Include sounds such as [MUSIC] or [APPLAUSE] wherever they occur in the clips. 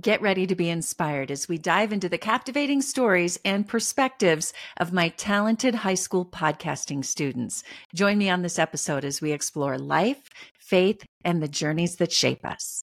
Get ready to be inspired as we dive into the captivating stories and perspectives of my talented high school podcasting students. Join me on this episode as we explore life, faith, and the journeys that shape us.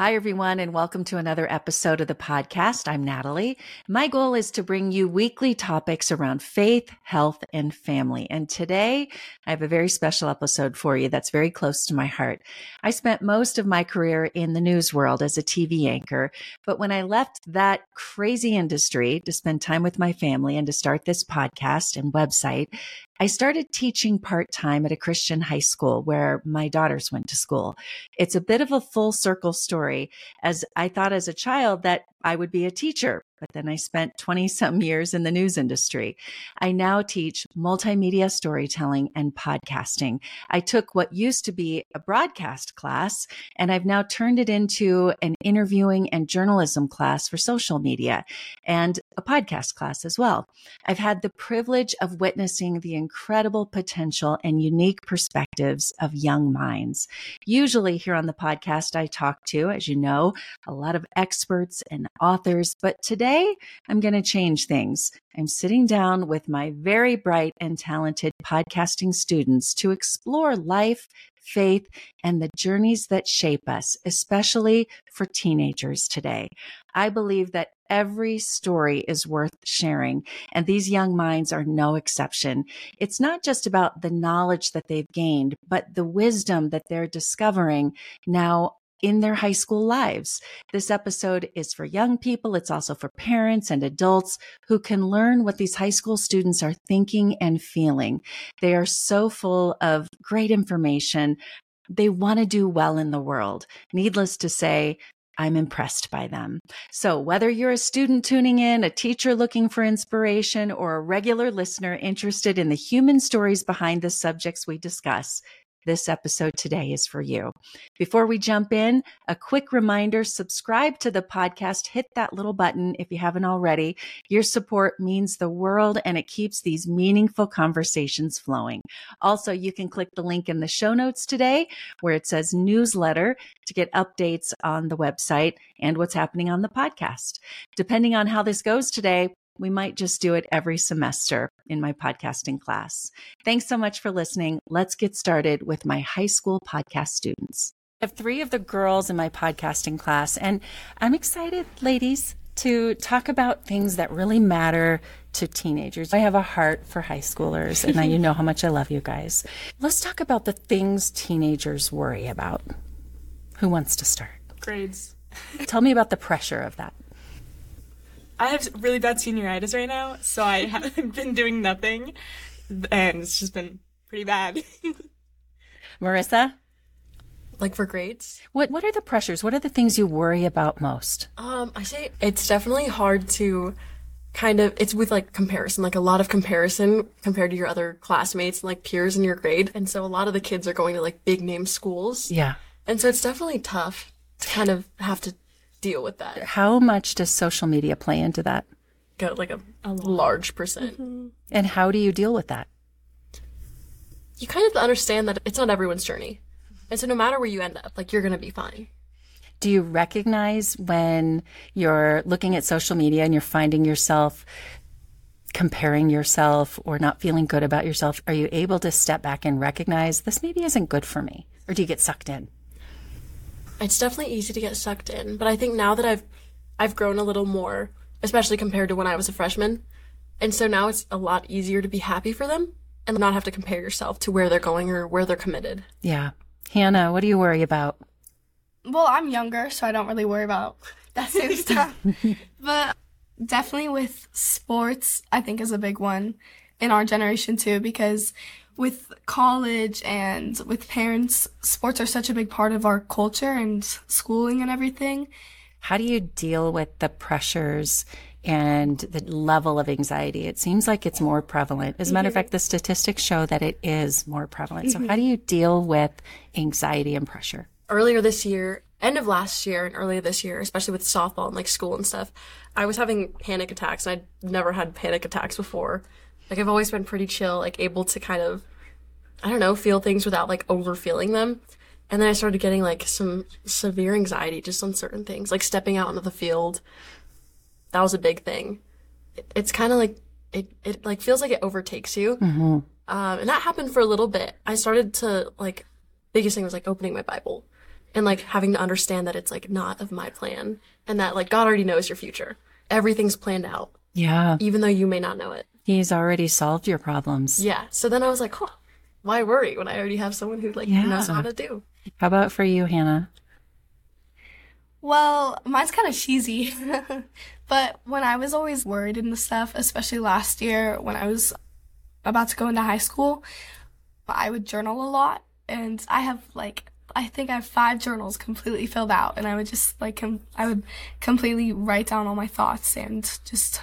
Hi, everyone, and welcome to another episode of the podcast. I'm Natalie. My goal is to bring you weekly topics around faith, health, and family. And today I have a very special episode for you that's very close to my heart. I spent most of my career in the news world as a TV anchor, but when I left that crazy industry to spend time with my family and to start this podcast and website, I started teaching part time at a Christian high school where my daughters went to school. It's a bit of a full circle story as I thought as a child that I would be a teacher, but then I spent 20 some years in the news industry. I now teach multimedia storytelling and podcasting. I took what used to be a broadcast class and I've now turned it into an interviewing and journalism class for social media and a podcast class as well. I've had the privilege of witnessing the incredible potential and unique perspectives of young minds. Usually here on the podcast, I talk to, as you know, a lot of experts and authors, but today I'm going to change things. I'm sitting down with my very bright and talented podcasting students to explore life, faith, and the journeys that shape us, especially for teenagers today. I believe that every story is worth sharing, and these young minds are no exception. It's not just about the knowledge that they've gained, but the wisdom that they're discovering now in their high school lives. This episode is for young people. It's also for parents and adults who can learn what these high school students are thinking and feeling. They are so full of great information. They want to do well in the world. Needless to say, I'm impressed by them. So, whether you're a student tuning in, a teacher looking for inspiration, or a regular listener interested in the human stories behind the subjects we discuss, this episode today is for you. Before we jump in, a quick reminder subscribe to the podcast, hit that little button if you haven't already. Your support means the world and it keeps these meaningful conversations flowing. Also, you can click the link in the show notes today where it says newsletter to get updates on the website and what's happening on the podcast. Depending on how this goes today, we might just do it every semester in my podcasting class. Thanks so much for listening. Let's get started with my high school podcast students. I have three of the girls in my podcasting class, and I'm excited, ladies, to talk about things that really matter to teenagers. I have a heart for high schoolers, and now you know how much I love you guys. Let's talk about the things teenagers worry about. Who wants to start? Grades. Tell me about the pressure of that. I have really bad senioritis right now, so I haven't [LAUGHS] been doing nothing, and it's just been pretty bad. [LAUGHS] Marissa? Like for grades? What what are the pressures? What are the things you worry about most? Um, I say it's definitely hard to kind of it's with like comparison, like a lot of comparison compared to your other classmates, like peers in your grade. And so a lot of the kids are going to like big name schools. Yeah. And so it's definitely tough to kind of have to deal with that. How much does social media play into that? Got like a, a large percent. Mm-hmm. And how do you deal with that? You kind of understand that it's not everyone's journey. And so no matter where you end up, like you're going to be fine. Do you recognize when you're looking at social media and you're finding yourself comparing yourself or not feeling good about yourself? Are you able to step back and recognize this maybe isn't good for me? Or do you get sucked in? It's definitely easy to get sucked in, but I think now that I've I've grown a little more, especially compared to when I was a freshman, and so now it's a lot easier to be happy for them and not have to compare yourself to where they're going or where they're committed. Yeah. Hannah, what do you worry about? Well, I'm younger, so I don't really worry about that same [LAUGHS] stuff. but definitely with sports, I think is a big one in our generation too, because with college and with parents, sports are such a big part of our culture and schooling and everything. How do you deal with the pressures and the level of anxiety? It seems like it's more prevalent. As a matter of fact, mm-hmm. the statistics show that it is more prevalent. So, mm-hmm. how do you deal with anxiety and pressure? Earlier this year, end of last year and earlier this year, especially with softball and like school and stuff, I was having panic attacks and I'd never had panic attacks before. Like I've always been pretty chill, like able to kind of, I don't know, feel things without like over feeling them. And then I started getting like some severe anxiety just on certain things, like stepping out into the field. That was a big thing. It, it's kind of like, it, it like feels like it overtakes you. Um, and that happened for a little bit. I started to like, biggest thing was like opening my Bible and like having to understand that it's like not of my plan and that like God already knows your future. Everything's planned out, Yeah. even though you may not know it. He's already solved your problems. Yeah. So then I was like, huh, why worry when I already have someone who like knows how to do? How about for you, Hannah? Well, mine's kind of cheesy. [LAUGHS] but when I was always worried in and stuff, especially last year when I was about to go into high school, I would journal a lot. And I have like, I think I have five journals completely filled out. And I would just like, com- I would completely write down all my thoughts and just,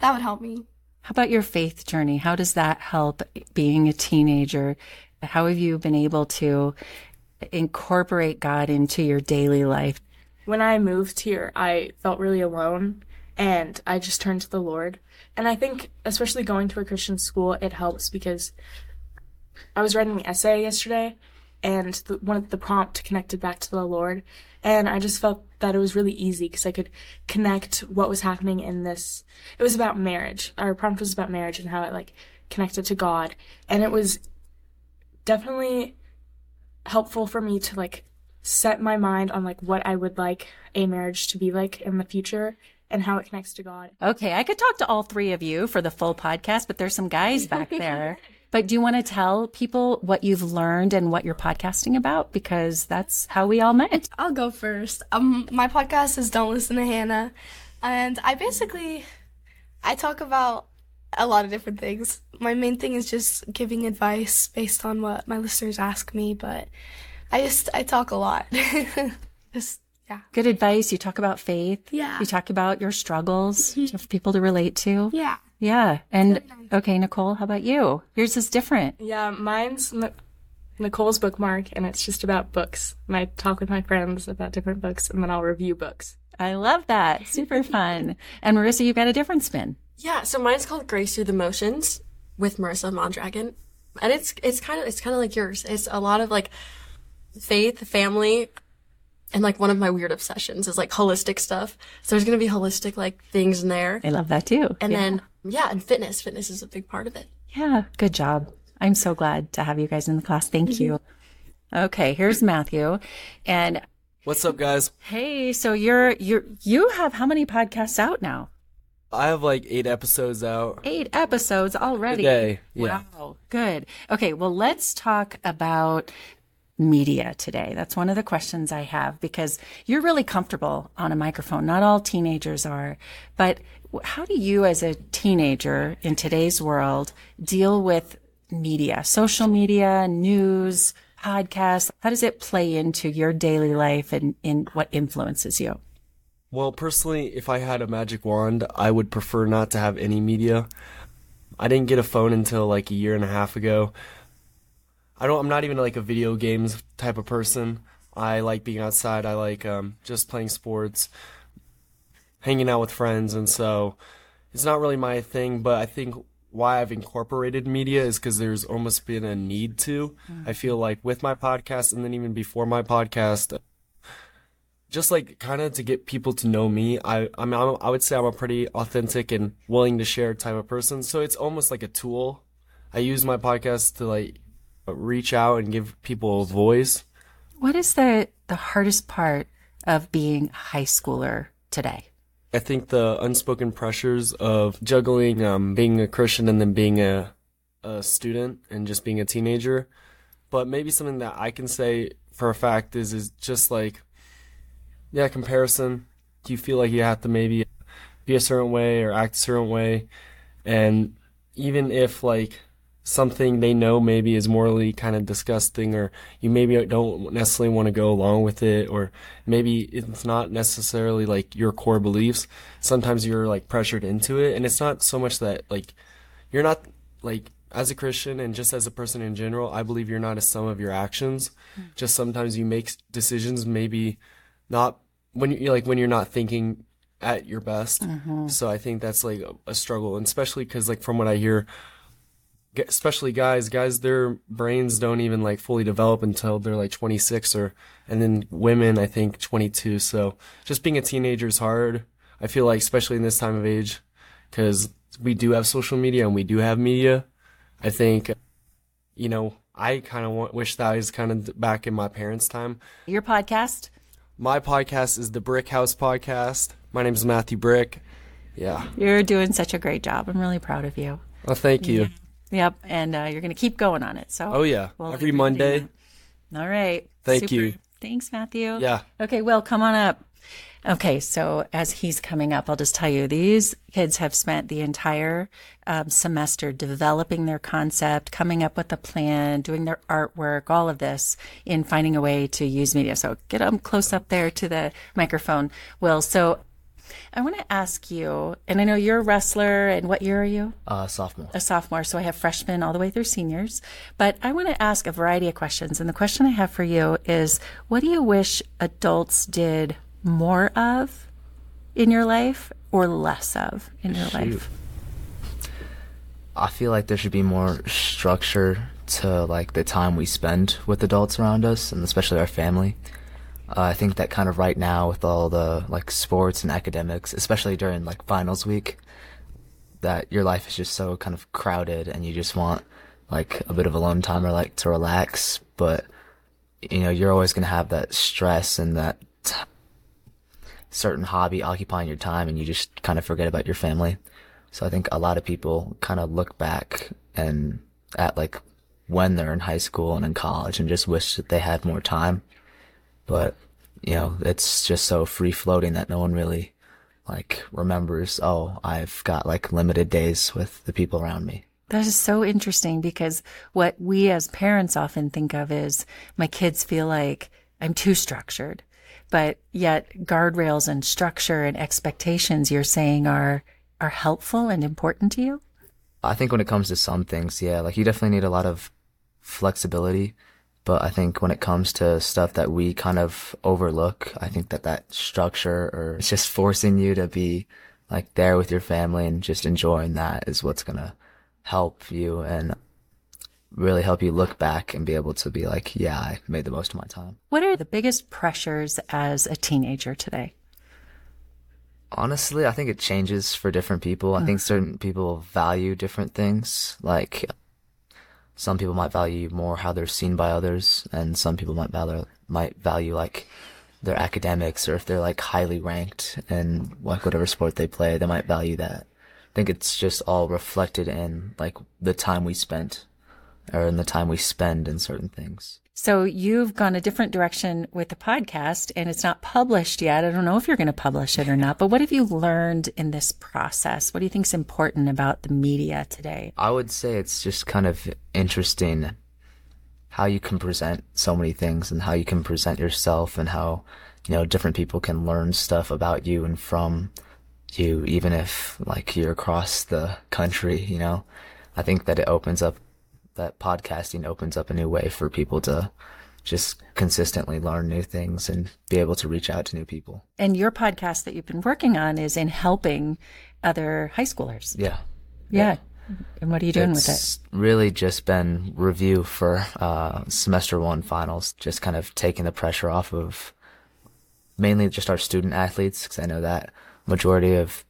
that would help me. How about your faith journey? How does that help being a teenager? How have you been able to incorporate God into your daily life? when I moved here, I felt really alone and I just turned to the Lord. And I think, especially going to a Christian school, it helps because I was writing an essay yesterday and the, one of the prompt connected back to the Lord. And I just felt that it was really easy because I could connect what was happening in this. It was about marriage. Our prompt was about marriage and how it like connected to God. And it was definitely helpful for me to like set my mind on like what I would like a marriage to be like in the future and how it connects to God. Okay, I could talk to all three of you for the full podcast, but there's some guys back there. [LAUGHS] But do you want to tell people what you've learned and what you're podcasting about? Because that's how we all met. I'll go first. Um, my podcast is Don't Listen to Hannah, and I basically I talk about a lot of different things. My main thing is just giving advice based on what my listeners ask me, but I just I talk a lot. [LAUGHS] just yeah, Good advice. You talk about faith. Yeah. You talk about your struggles for people to relate to. yeah. Yeah. And okay, Nicole, how about you? Yours is different. Yeah, mine's N- Nicole's bookmark and it's just about books. And I talk with my friends about different books and then I'll review books. I love that. Super fun. [LAUGHS] And Marissa, you've got a different spin. Yeah, so mine's called Grace Through the Motions with Marissa Mondragon. And it's it's kind of it's kind of like yours. It's a lot of like faith, family, and like one of my weird obsessions is like holistic stuff. So there's going to be holistic like things in there. I love that too. And yeah. then yeah, and fitness. Fitness is a big part of it. yeah, good job. I'm so glad to have you guys in the class. Thank mm-hmm. you. Okay, here's Matthew. And What's up, guys? hey, so you're you're you have how many podcasts out now? I have like eight episodes out Eight episodes already. today. Yeah. Wow, good. Okay, well, let's talk about media today. That's one of the questions I have because you're really comfortable on a microphone. Not all teenagers are, but how do you, as a teenager in today's world, deal with media, social media, news, podcasts? How does it play into your daily life and in what influences you? Well, personally, if I had a magic wand, I would prefer not to have any media. I didn't get a phone until like a year and a half ago. I don't. I'm not even like a video games type of person. I like being outside. I like um, just playing sports, hanging out with friends, and so it's not really my thing. But I think why I've incorporated media is because there's almost been a need to. I feel like with my podcast, and then even before my podcast, just like kind of to get people to know me. I I mean I'm, I would say I'm a pretty authentic and willing to share type of person. So it's almost like a tool. I use my podcast to like reach out and give people a voice. What is the, the hardest part of being a high schooler today? I think the unspoken pressures of juggling um, being a Christian and then being a a student and just being a teenager. But maybe something that I can say for a fact is is just like yeah, comparison. Do you feel like you have to maybe be a certain way or act a certain way? And even if like something they know maybe is morally kind of disgusting or you maybe don't necessarily want to go along with it or maybe it's not necessarily like your core beliefs. Sometimes you're like pressured into it and it's not so much that like you're not like as a christian and just as a person in general i believe you're not a sum of your actions. Mm. Just sometimes you make decisions maybe not when you like when you're not thinking at your best. Mm-hmm. So i think that's like a, a struggle and especially because like from what i hear especially guys guys their brains don't even like fully develop until they're like 26 or and then women i think 22 so just being a teenager is hard i feel like especially in this time of age because we do have social media and we do have media. I think you know i kind of wish that i was kind of back in my parents time. Your podcast? my podcast is the brick house podcast. My name is matthew brick. Yeah. You're doing such a great job. I'm really proud of you. well thank you Yep. And uh, you're going to keep going on it. So, oh yeah Well, every monday all right. Thank you. Thanks, Matthew. yeah Okay, Will, come on up. Okay, so as he's coming up, I'll just tell you these kids have spent the entire um, semester developing their concept, coming up with a plan, doing their artwork, all of this in finding a way to use media. So get them close up there to the microphone, Will. So I want to ask you, and I know you're a wrestler, and what year are you? Uh, sophomore. a sophomore, so I have freshmen all the way through seniors. But I want to ask a variety of questions. And the question I have for you is what do you wish adults did more of in your life or less of in your life? I feel like there should be more structure to like the time we spend with adults around us, and especially our family. Uh, I think that kind of right now with all the like sports and academics, especially during like finals week, that your life is just so kind of crowded, and you just want like a bit of alone time or like to relax, but you know you're always gonna have that stress and that t- certain hobby occupying your time, and you just kind of forget about your family. So I think a lot of people kind of look back and at like when they're in high school and in college and just wish that they had more time. But, you know, it's just so free floating that no one really like remembers, oh, I've got like limited days with the people around me. That is so interesting because what we as parents often think of is my kids feel like I'm too structured. But yet guardrails and structure and expectations you're saying are are helpful and important to you? I think when it comes to some things, yeah, like you definitely need a lot of flexibility. But I think when it comes to stuff that we kind of overlook, I think that that structure or it's just forcing you to be like there with your family and just enjoying that is what's going to help you and really help you look back and be able to be like, yeah, I made the most of my time. What are the biggest pressures as a teenager today? Honestly, I think it changes for different people. I think certain people value different things. Like some people might value more how they're seen by others, and some people might value might value like their academics or if they're like highly ranked in like whatever sport they play, they might value that. I think it's just all reflected in like the time we spent or in the time we spend in certain things. So you've gone a different direction with the podcast and it's not published yet. I don't know if you're going to publish it or not, but what have you learned in this process? What do you think is important about the media today? I would say it's just kind of interesting how you can present so many things and how you can present yourself and how, you know, different people can learn stuff about you and from you, even if like you're across the country, you know, I think that it opens up that podcasting opens up a new way for people to just consistently learn new things and be able to reach out to new people. And your podcast that you've been working on is in helping other high schoolers. Yeah. Yeah. And what are you doing with it? it's really just been review for uh, semester one finals, just kind of taking the pressure off of mainly just our student athletes, because I know that majority of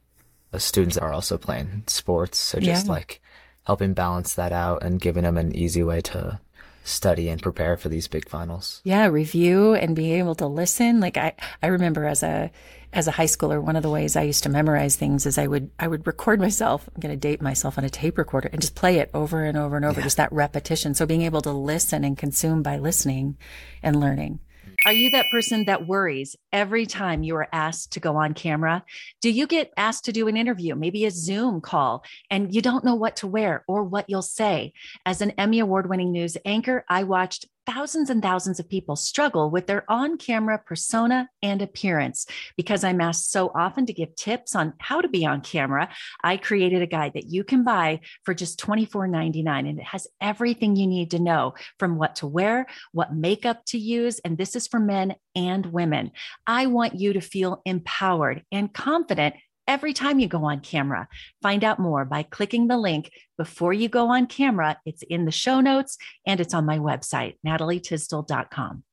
the students are also playing sports. So just Yeah. like helping balance that out and giving them an easy way to study and prepare for these big finals. Yeah, review and being able to listen. Like I, I remember as a as a high schooler, one of the ways I used to memorize things is I would I would record myself. I'm going to date myself on a tape recorder and just play it over and over and over. Just that repetition. So being able to listen and consume by listening and learning. Are you that person that worries every time you are asked to go on camera? Do you get asked to do an interview, maybe a Zoom call, and you don't know what to wear or what you'll say? As an Emmy Award winning news anchor, I watched thousands and thousands of people struggle with their on camera persona and appearance. Because I'm asked so often to give tips on how to be on camera, I created a guide that you can buy for just $24.99. And it has everything you need to know from what to wear, what makeup to use. And this is for men and women. I want you to feel empowered and confident every time you go on camera. Find out more by clicking the link before you go on camera. It's in the show notes and it's on my website, natalietysdal.com.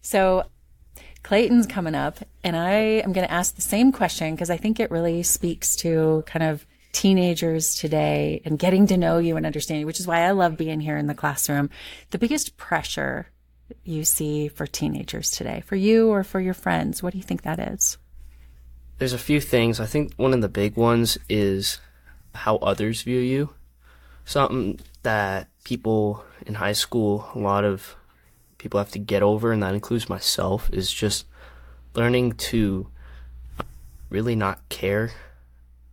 So, Clayton's coming up, and I am going to ask the same question because I think it really speaks to kind of teenagers today and getting to know you and understanding, which is why I love being here in the classroom. The biggest pressure you see for teenagers today, for you or for your friends, what do you think that is? There's a few things. I think one of the big ones is how others view you. Something that people in high school, a lot of people have to get over, and that includes myself, is just learning to really not care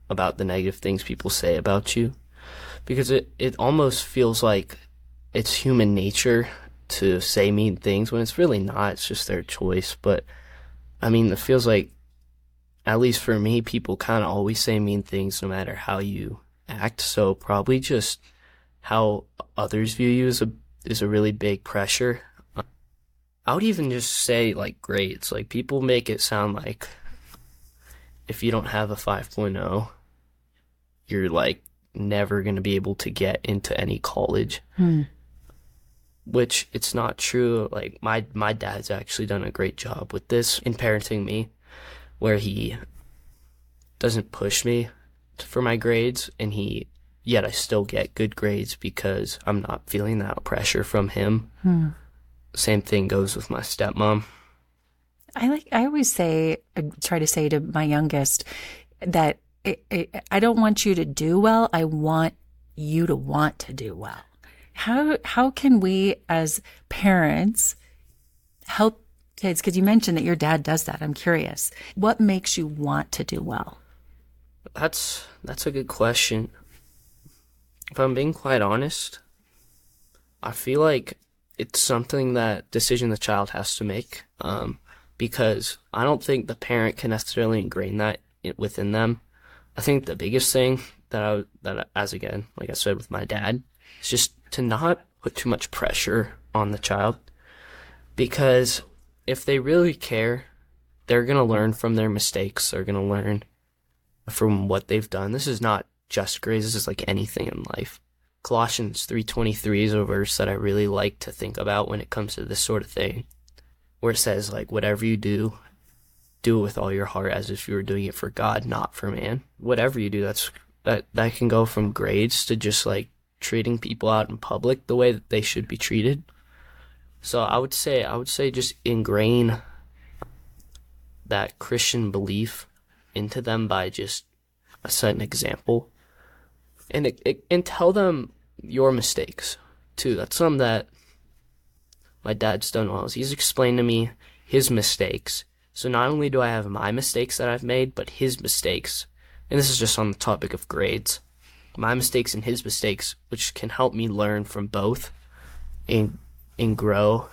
about the negative things people say about you. Because it, it almost feels like it's human nature to say mean things when it's really not. It's just their choice. But I mean, it feels like at least for me, people kind of always say mean things no matter how you act. So probably just how others view you is a is a really big pressure. I would even just say like grades. Like people make it sound like if you don't have a 5.0, you're like never going to be able to get into any college. Hmm. Which it's not true. Like my my dad's actually done a great job with this in parenting me where he doesn't push me for my grades and he yet I still get good grades because I'm not feeling that pressure from him. Hmm. Same thing goes with my stepmom. I like I always say I try to say to my youngest that it, it, I don't want you to do well. I want you to want to do well. How how can we as parents help kids? Because you mentioned that your dad does that. I'm curious. What makes you want to do well? That's that's a good question. If I'm being quite honest, I feel like it's something that decision the child has to make. Um, because I don't think the parent can necessarily ingrain that within them. I think the biggest thing that I that as again, like I said with my dad, is just to not put too much pressure on the child because if they really care, they're going to learn from their mistakes. They're going to learn from what they've done. This is not just grades. This is like anything in life. Colossians 3.23 is a verse that I really like to think about when it comes to this sort of thing, where it says like, whatever you do, do it with all your heart as if you were doing it for God, not for man. Whatever you do, that's, that, that can go from grades to just like treating people out in public the way that they should be treated. So I would say I would say just ingrain that Christian belief into them by just set an example, and it, it, and tell them your mistakes too. That's something that my dad's done well. He's explained to me his mistakes. So not only do I have my mistakes that I've made, but his mistakes. And this is just on the topic of grades. My mistakes and his mistakes, which can help me learn from both and and grow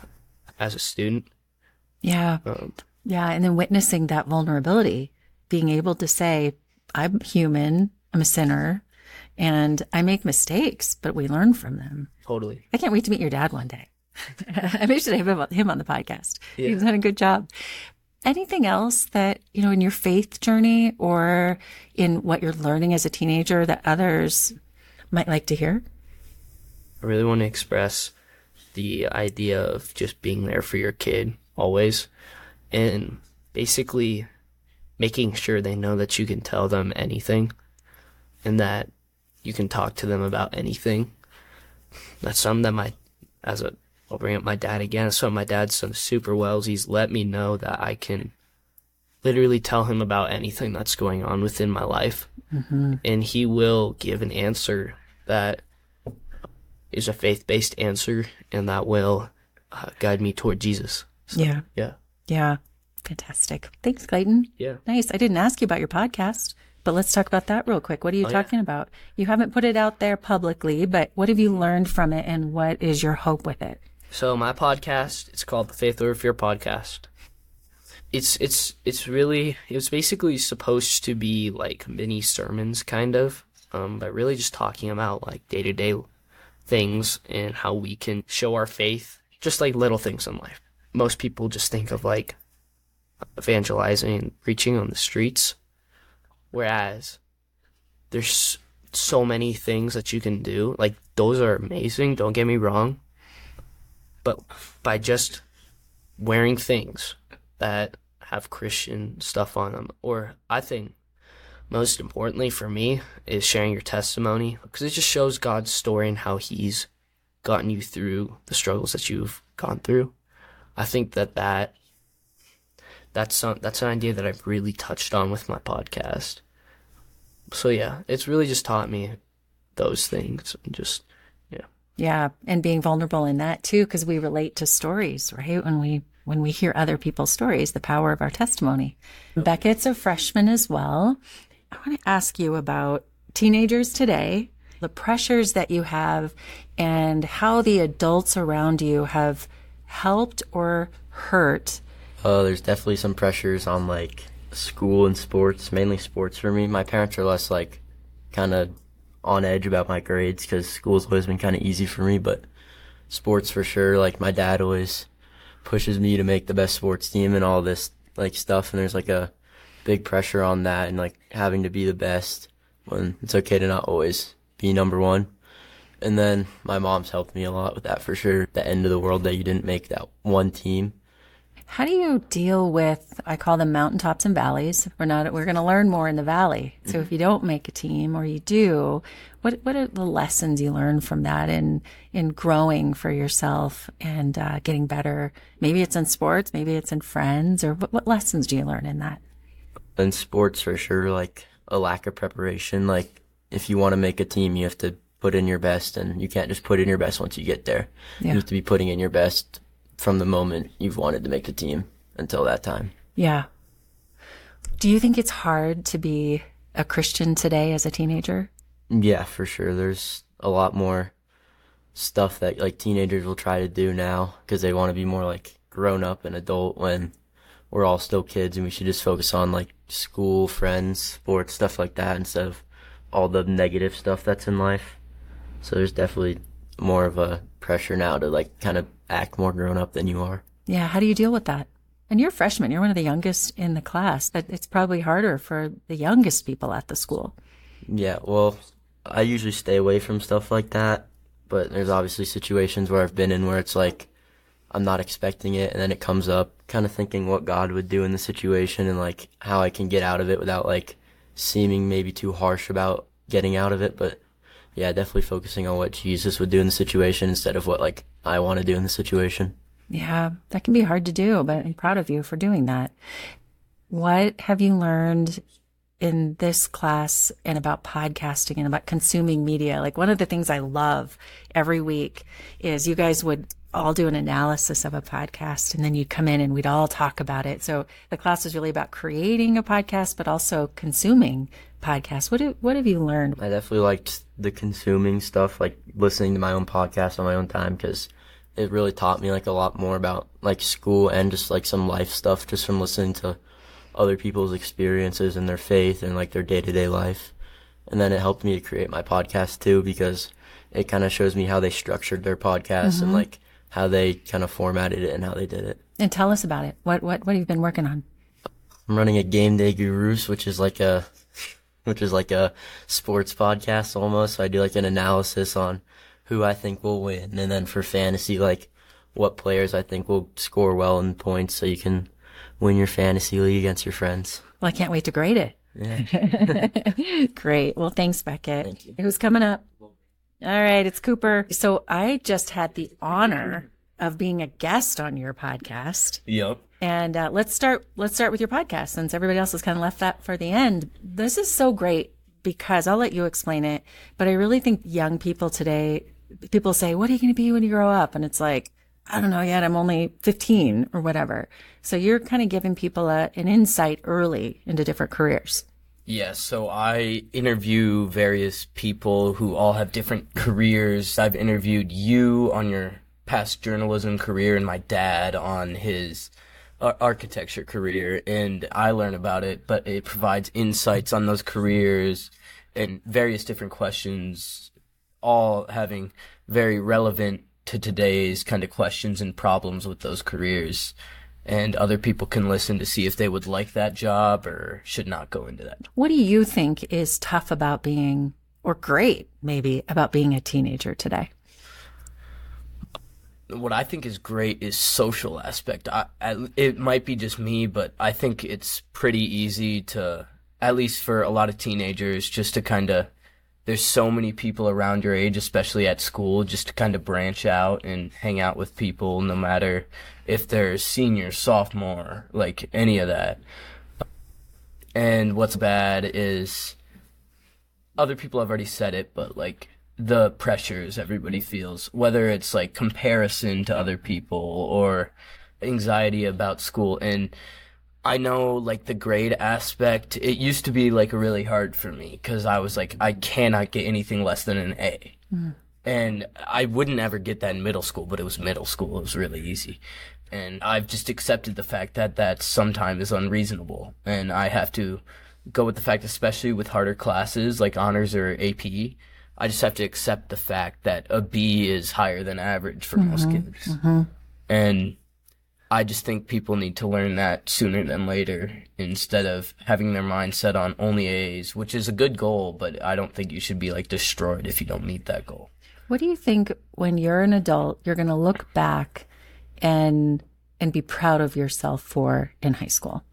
as a student. Yeah. Um, yeah. And then witnessing that vulnerability, being able to say, I'm human, I'm a sinner, and I make mistakes, but we learn from them. totally. I can't wait to meet your dad one day. [LAUGHS] I wish to have him on the podcast. Yeah. He's done a good job. Anything else that, you know, in your faith journey or in what you're learning as a teenager that others might like to hear? I really want to express the idea of just being there for your kid always and basically making sure they know that you can tell them anything and that you can talk to them about anything. That's something that my, as a, I'll bring up my dad again. Something my dad's done super well he's let me know that I can literally tell him about anything that's going on within my life. Mm-hmm. And he will give an answer that is a faith based answer and that will uh, guide me toward Jesus. So, Yeah. Yeah. Yeah. Fantastic. Thanks, Clayton. Yeah. Nice. I didn't ask you about your podcast, but let's talk about that real quick. What are you Oh, yeah. talking about? You haven't put it out there publicly, but what have you learned from it and what is your hope with it? So my podcast, it's called the Faith Over Fear podcast. It's it's it's really it was basically supposed to be like mini sermons kind of, um, but really just talking about like day to day things and how we can show our faith, just like little things in life. Most people just think of like evangelizing and preaching on the streets, whereas there's so many things that you can do. Like those are amazing. Don't get me wrong but by just wearing things that have Christian stuff on them, or I think most importantly for me is sharing your testimony because it just shows God's story and how He's gotten you through the struggles that you've gone through. I think that that that's some, that's an idea that I've really touched on with my podcast. So yeah, it's really just taught me those things and just Yeah, and being vulnerable in that too, because we relate to stories, right? When we when we hear other people's stories, the power of our testimony. Beckett's a freshman as well. I want to ask you about teenagers today, the pressures that you have, and how the adults around you have helped or hurt. Uh, there's definitely some pressures on like school and sports, mainly sports for me. My parents are less like kind of on edge about my grades because school's always been kind of easy for me, but sports for sure. Like my dad always pushes me to make the best sports team and all this like stuff, and there's like a big pressure on that and like having to be the best when it's okay to not always be number one. And then my mom's helped me a lot with that for sure. The end of the world that you didn't make that one team. How do you deal with I call them mountaintops and valleys. We're not we're going to learn more in the valley. So if you don't make a team or you do, what what are the lessons you learn from that in in growing for yourself and uh, getting better? Maybe it's in sports, maybe it's in friends, or what, what lessons do you learn in that? In sports for sure like a lack of preparation like if you want to make a team you have to put in your best and you can't just put in your best once you get there Yeah. you have to be putting in your best from the moment you've wanted to make the team until that time Yeah. Do you think it's hard to be a Christian today as a teenager? yeah for sure there's a lot more stuff that like teenagers will try to do now because they want to be more like grown up and adult when we're all still kids and we should just focus on like school friends sports stuff like that instead of all the negative stuff that's in life so there's definitely more of a pressure now to like kind of act more grown up than you are Yeah. How do you deal with that? And you're a freshman. You're one of the youngest in the class. But it's probably harder for the youngest people at the school. Yeah, well, I usually stay away from stuff like that, but there's obviously situations where I've been in where it's like I'm not expecting it and then it comes up, kind of thinking what God would do in the situation and like how I can get out of it without like seeming maybe too harsh about getting out of it, but yeah, definitely focusing on what Jesus would do in the situation instead of what like I want to do in the situation. Yeah, that can be hard to do, but I'm proud of you for doing that. What have you learned in this class and about podcasting and about consuming media? Like one of the things I love every week is you guys would all do an analysis of a podcast and then you'd come in and we'd all talk about it. So the class was really about creating a podcast, but also consuming podcasts. What, do, what have you learned? I definitely liked the consuming stuff, like listening to my own podcast on my own time, because it really taught me like a lot more about like school and just like some life stuff, just from listening to other people's experiences and their faith and like their day to day life. And then it helped me to create my podcast too, because it kind of shows me how they structured their podcast and mm-hmm. like how they kind of formatted it and how they did it. And tell us about it. What, what, what have you been working on? I'm running a game day gurus, which is like a, [LAUGHS] which is like a sports podcast almost. So I do like an analysis on who I think will win, and then for fantasy, like what players I think will score well in points, so you can win your fantasy league against your friends. Well, I can't wait to grade it. Yeah. [LAUGHS] Great. Well, thanks, Beckett. Thank Who's coming up? All right, it's Cooper. So I just had the honor of being a guest on your podcast. Yep. And uh, let's start. Let's start with your podcast, since everybody else has kind of left that for the end. This is so great because I'll let you explain it. But I really think young people today, people say, "What are you going to be when you grow up?" And it's like, I don't know yet. I'm only 15 or whatever. So you're kind of giving people a, an insight early into different careers. Yes, so I interview various people who all have different careers. I've interviewed you on your past journalism career and my dad on his ar- architecture career, and I learn about it, but it provides insights on those careers and various different questions, all having very relevant to today's kind of questions and problems with those careers and other people can listen to see if they would like that job or should not go into that. What do you think is tough about being, or great maybe, about being a teenager today? What I think is great is social aspect. I, I, it might be just me, but I think it's pretty easy to, at least for a lot of teenagers, just to kind of there's so many people around your age, especially at school, just to kind of branch out and hang out with people, no matter if they're senior, sophomore, like any of that. And what's bad is other people have already said it, but like the pressures everybody feels, whether it's like comparison to other people or anxiety about school. And I know like the grade aspect, it used to be like really hard for me because I was like, I cannot get anything less than an A. Mm. And I wouldn't ever get that in middle school, but it was middle school. It was really easy. And I've just accepted the fact that that sometimes is unreasonable. And I have to go with the fact, especially with harder classes like honors or AP, I just have to accept the fact that a B is higher than average for mm-hmm. most kids. Mm-hmm. And I just think people need to learn that sooner than later instead of having their mind set on only A's, which is a good goal, but I don't think you should be like destroyed if you don't meet that goal. What do you think when you're an adult, you're going to look back and and be proud of yourself for in high school?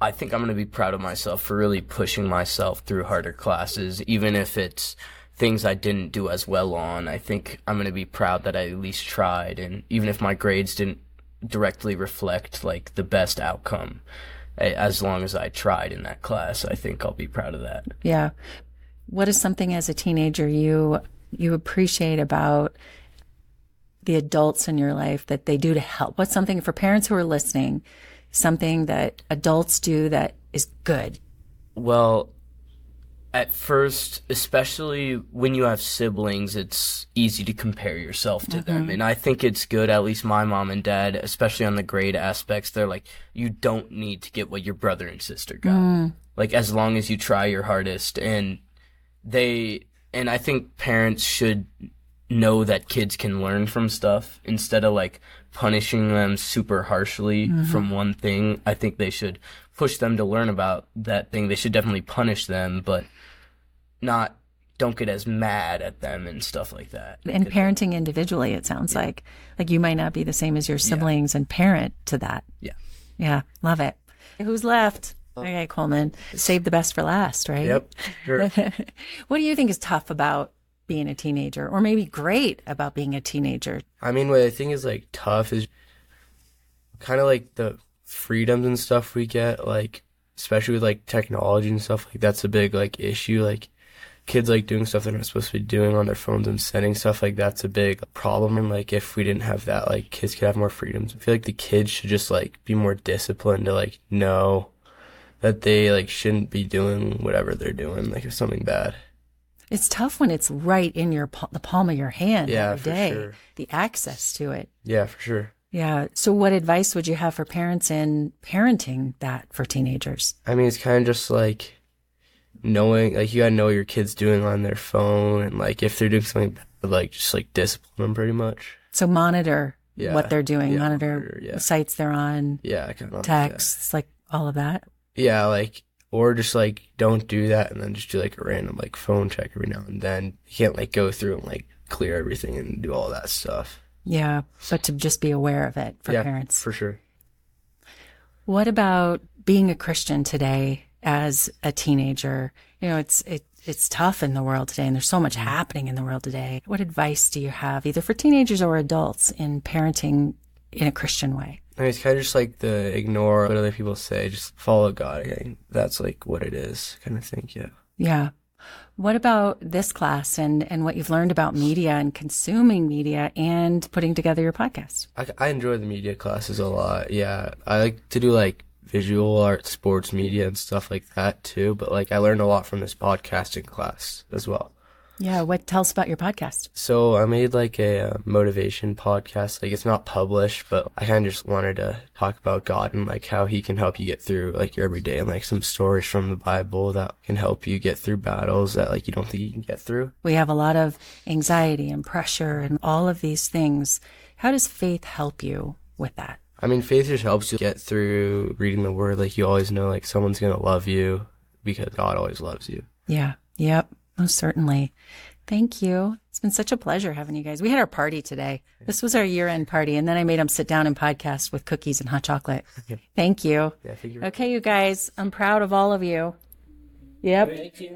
I think I'm going to be proud of myself for really pushing myself through harder classes, even if it's things I didn't do as well on. I think I'm going to be proud that I at least tried. And even if my grades didn't directly reflect like the best outcome as long as I tried in that class. I think I'll be proud of that. Yeah. What is something as a teenager you you appreciate about the adults in your life that they do to help? What's something for parents who are listening, something that adults do that is good? Well, at first, especially when you have siblings, it's easy to compare yourself to mm-hmm. them. And I think it's good, at least my mom and dad, especially on the grade aspects, they're like, you don't need to get what your brother and sister got. Mm. Like, as long as you try your hardest. And they, and I think parents should know that kids can learn from stuff instead of like punishing them super harshly mm-hmm. from one thing. I think they should push them to learn about that thing. They should definitely punish them, but not don't get as mad at them and stuff like that. And parenting individually, it sounds yeah. like like you might not be the same as your siblings yeah. and parent to that. Yeah. Yeah. Love it. Who's left? Okay, Coleman. Save the best for last, right? Yep. Sure. [LAUGHS] what do you think is tough about being a teenager or maybe great about being a teenager? I mean, what I think is like tough is kind of like the freedoms and stuff we get, like especially with like technology and stuff like that's a big like issue like kids like doing stuff they're not supposed to be doing on their phones and sending stuff like that's a big problem and like if we didn't have that like kids could have more freedoms i feel like the kids should just like be more disciplined to like know that they like shouldn't be doing whatever they're doing like if something bad it's tough when it's right in your the palm of your hand yeah, every day sure. the access to it yeah for sure yeah. So, what advice would you have for parents in parenting that for teenagers? I mean, it's kind of just like knowing, like, you gotta know what your kid's doing on their phone, and like if they're doing something bad, like just like discipline them pretty much. So, monitor yeah. what they're doing, yeah, monitor, monitor yeah. sites they're on, yeah, kind of texts, like all of that. Yeah, like or just like don't do that and then just do like a random like phone check every now and then. You can't like go through and like clear everything and do all that stuff. Yeah, but to just be aware of it for yeah, parents. For sure. What about being a Christian today as a teenager? You know, it's it, it's tough in the world today and there's so much mm-hmm. happening in the world today. What advice do you have either for teenagers or adults in parenting in a Christian way? I mean, it's kind of just like the ignore what other people say, just follow God. Again. That's like what it is, kind of thing. Yeah. Yeah. What about this class and, and what you've learned about media and consuming media and putting together your podcast? I, I enjoy the media classes a lot. Yeah, I like to do like visual art, sports media, and stuff like that too. But like, I learned a lot from this podcasting class as well. Yeah. What tell us about your podcast? So I made like a uh, motivation podcast. Like it's not published, but I kind of just wanted to talk about God and like how He can help you get through like your everyday and like some stories from the Bible that can help you get through battles that like you don't think you can get through. We have a lot of anxiety and pressure and all of these things. How does faith help you with that? I mean, faith just helps you get through reading the Word. Like you always know, like someone's gonna love you because God always loves you. Yeah. Yep. Most certainly. Thank you. It's been such a pleasure having you guys. We had our party today. This was our year end party, and then I made them sit down and podcast with cookies and hot chocolate. Thank you. Yeah, I figure. Okay, you guys, I'm proud of all of you. Yep.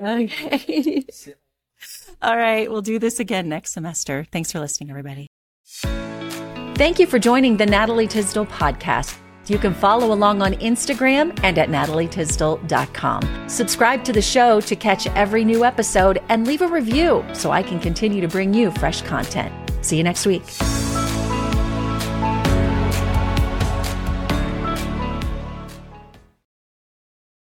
Okay. [LAUGHS] all right, we'll do this again next semester. Thanks for listening, everybody. Thank you for joining the Natalie Tysdal podcast. You can follow along on Instagram and at natalietysdal.com. Subscribe to the show to catch every new episode and leave a review so I can continue to bring you fresh content. See you next week.